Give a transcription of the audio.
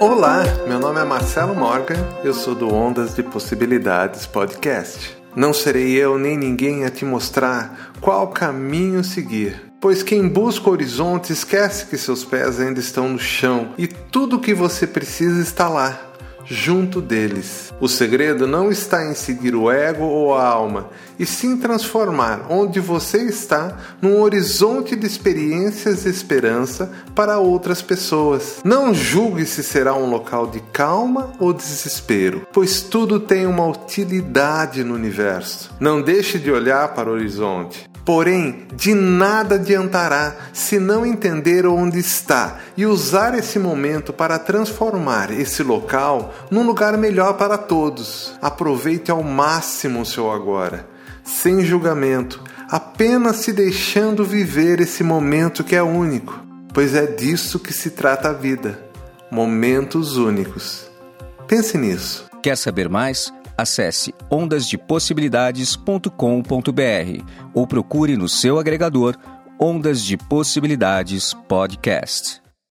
Olá, meu nome é Marcelo Morgan, eu sou do Ondas de Possibilidades Podcast. Não serei eu nem ninguém a te mostrar qual caminho seguir, pois quem busca o horizonte esquece que seus pés ainda estão no chão e tudo o que você precisa está lá junto deles. O segredo não está em seguir o ego ou a alma, e sim transformar onde você está num horizonte de experiências e esperança para outras pessoas. Não julgue se será um local de calma ou desespero, pois tudo tem uma utilidade no universo. Não deixe de olhar para o horizonte. Porém, de nada adiantará se não entender onde está e usar esse momento para transformar esse local num lugar melhor para todos. Aproveite ao máximo o seu agora, sem julgamento, apenas se deixando viver esse momento que é único, pois é disso que se trata a vida momentos únicos. Pense nisso. Quer saber mais? Acesse ondasdepossibilidades.com.br ou procure no seu agregador Ondas de Possibilidades Podcast.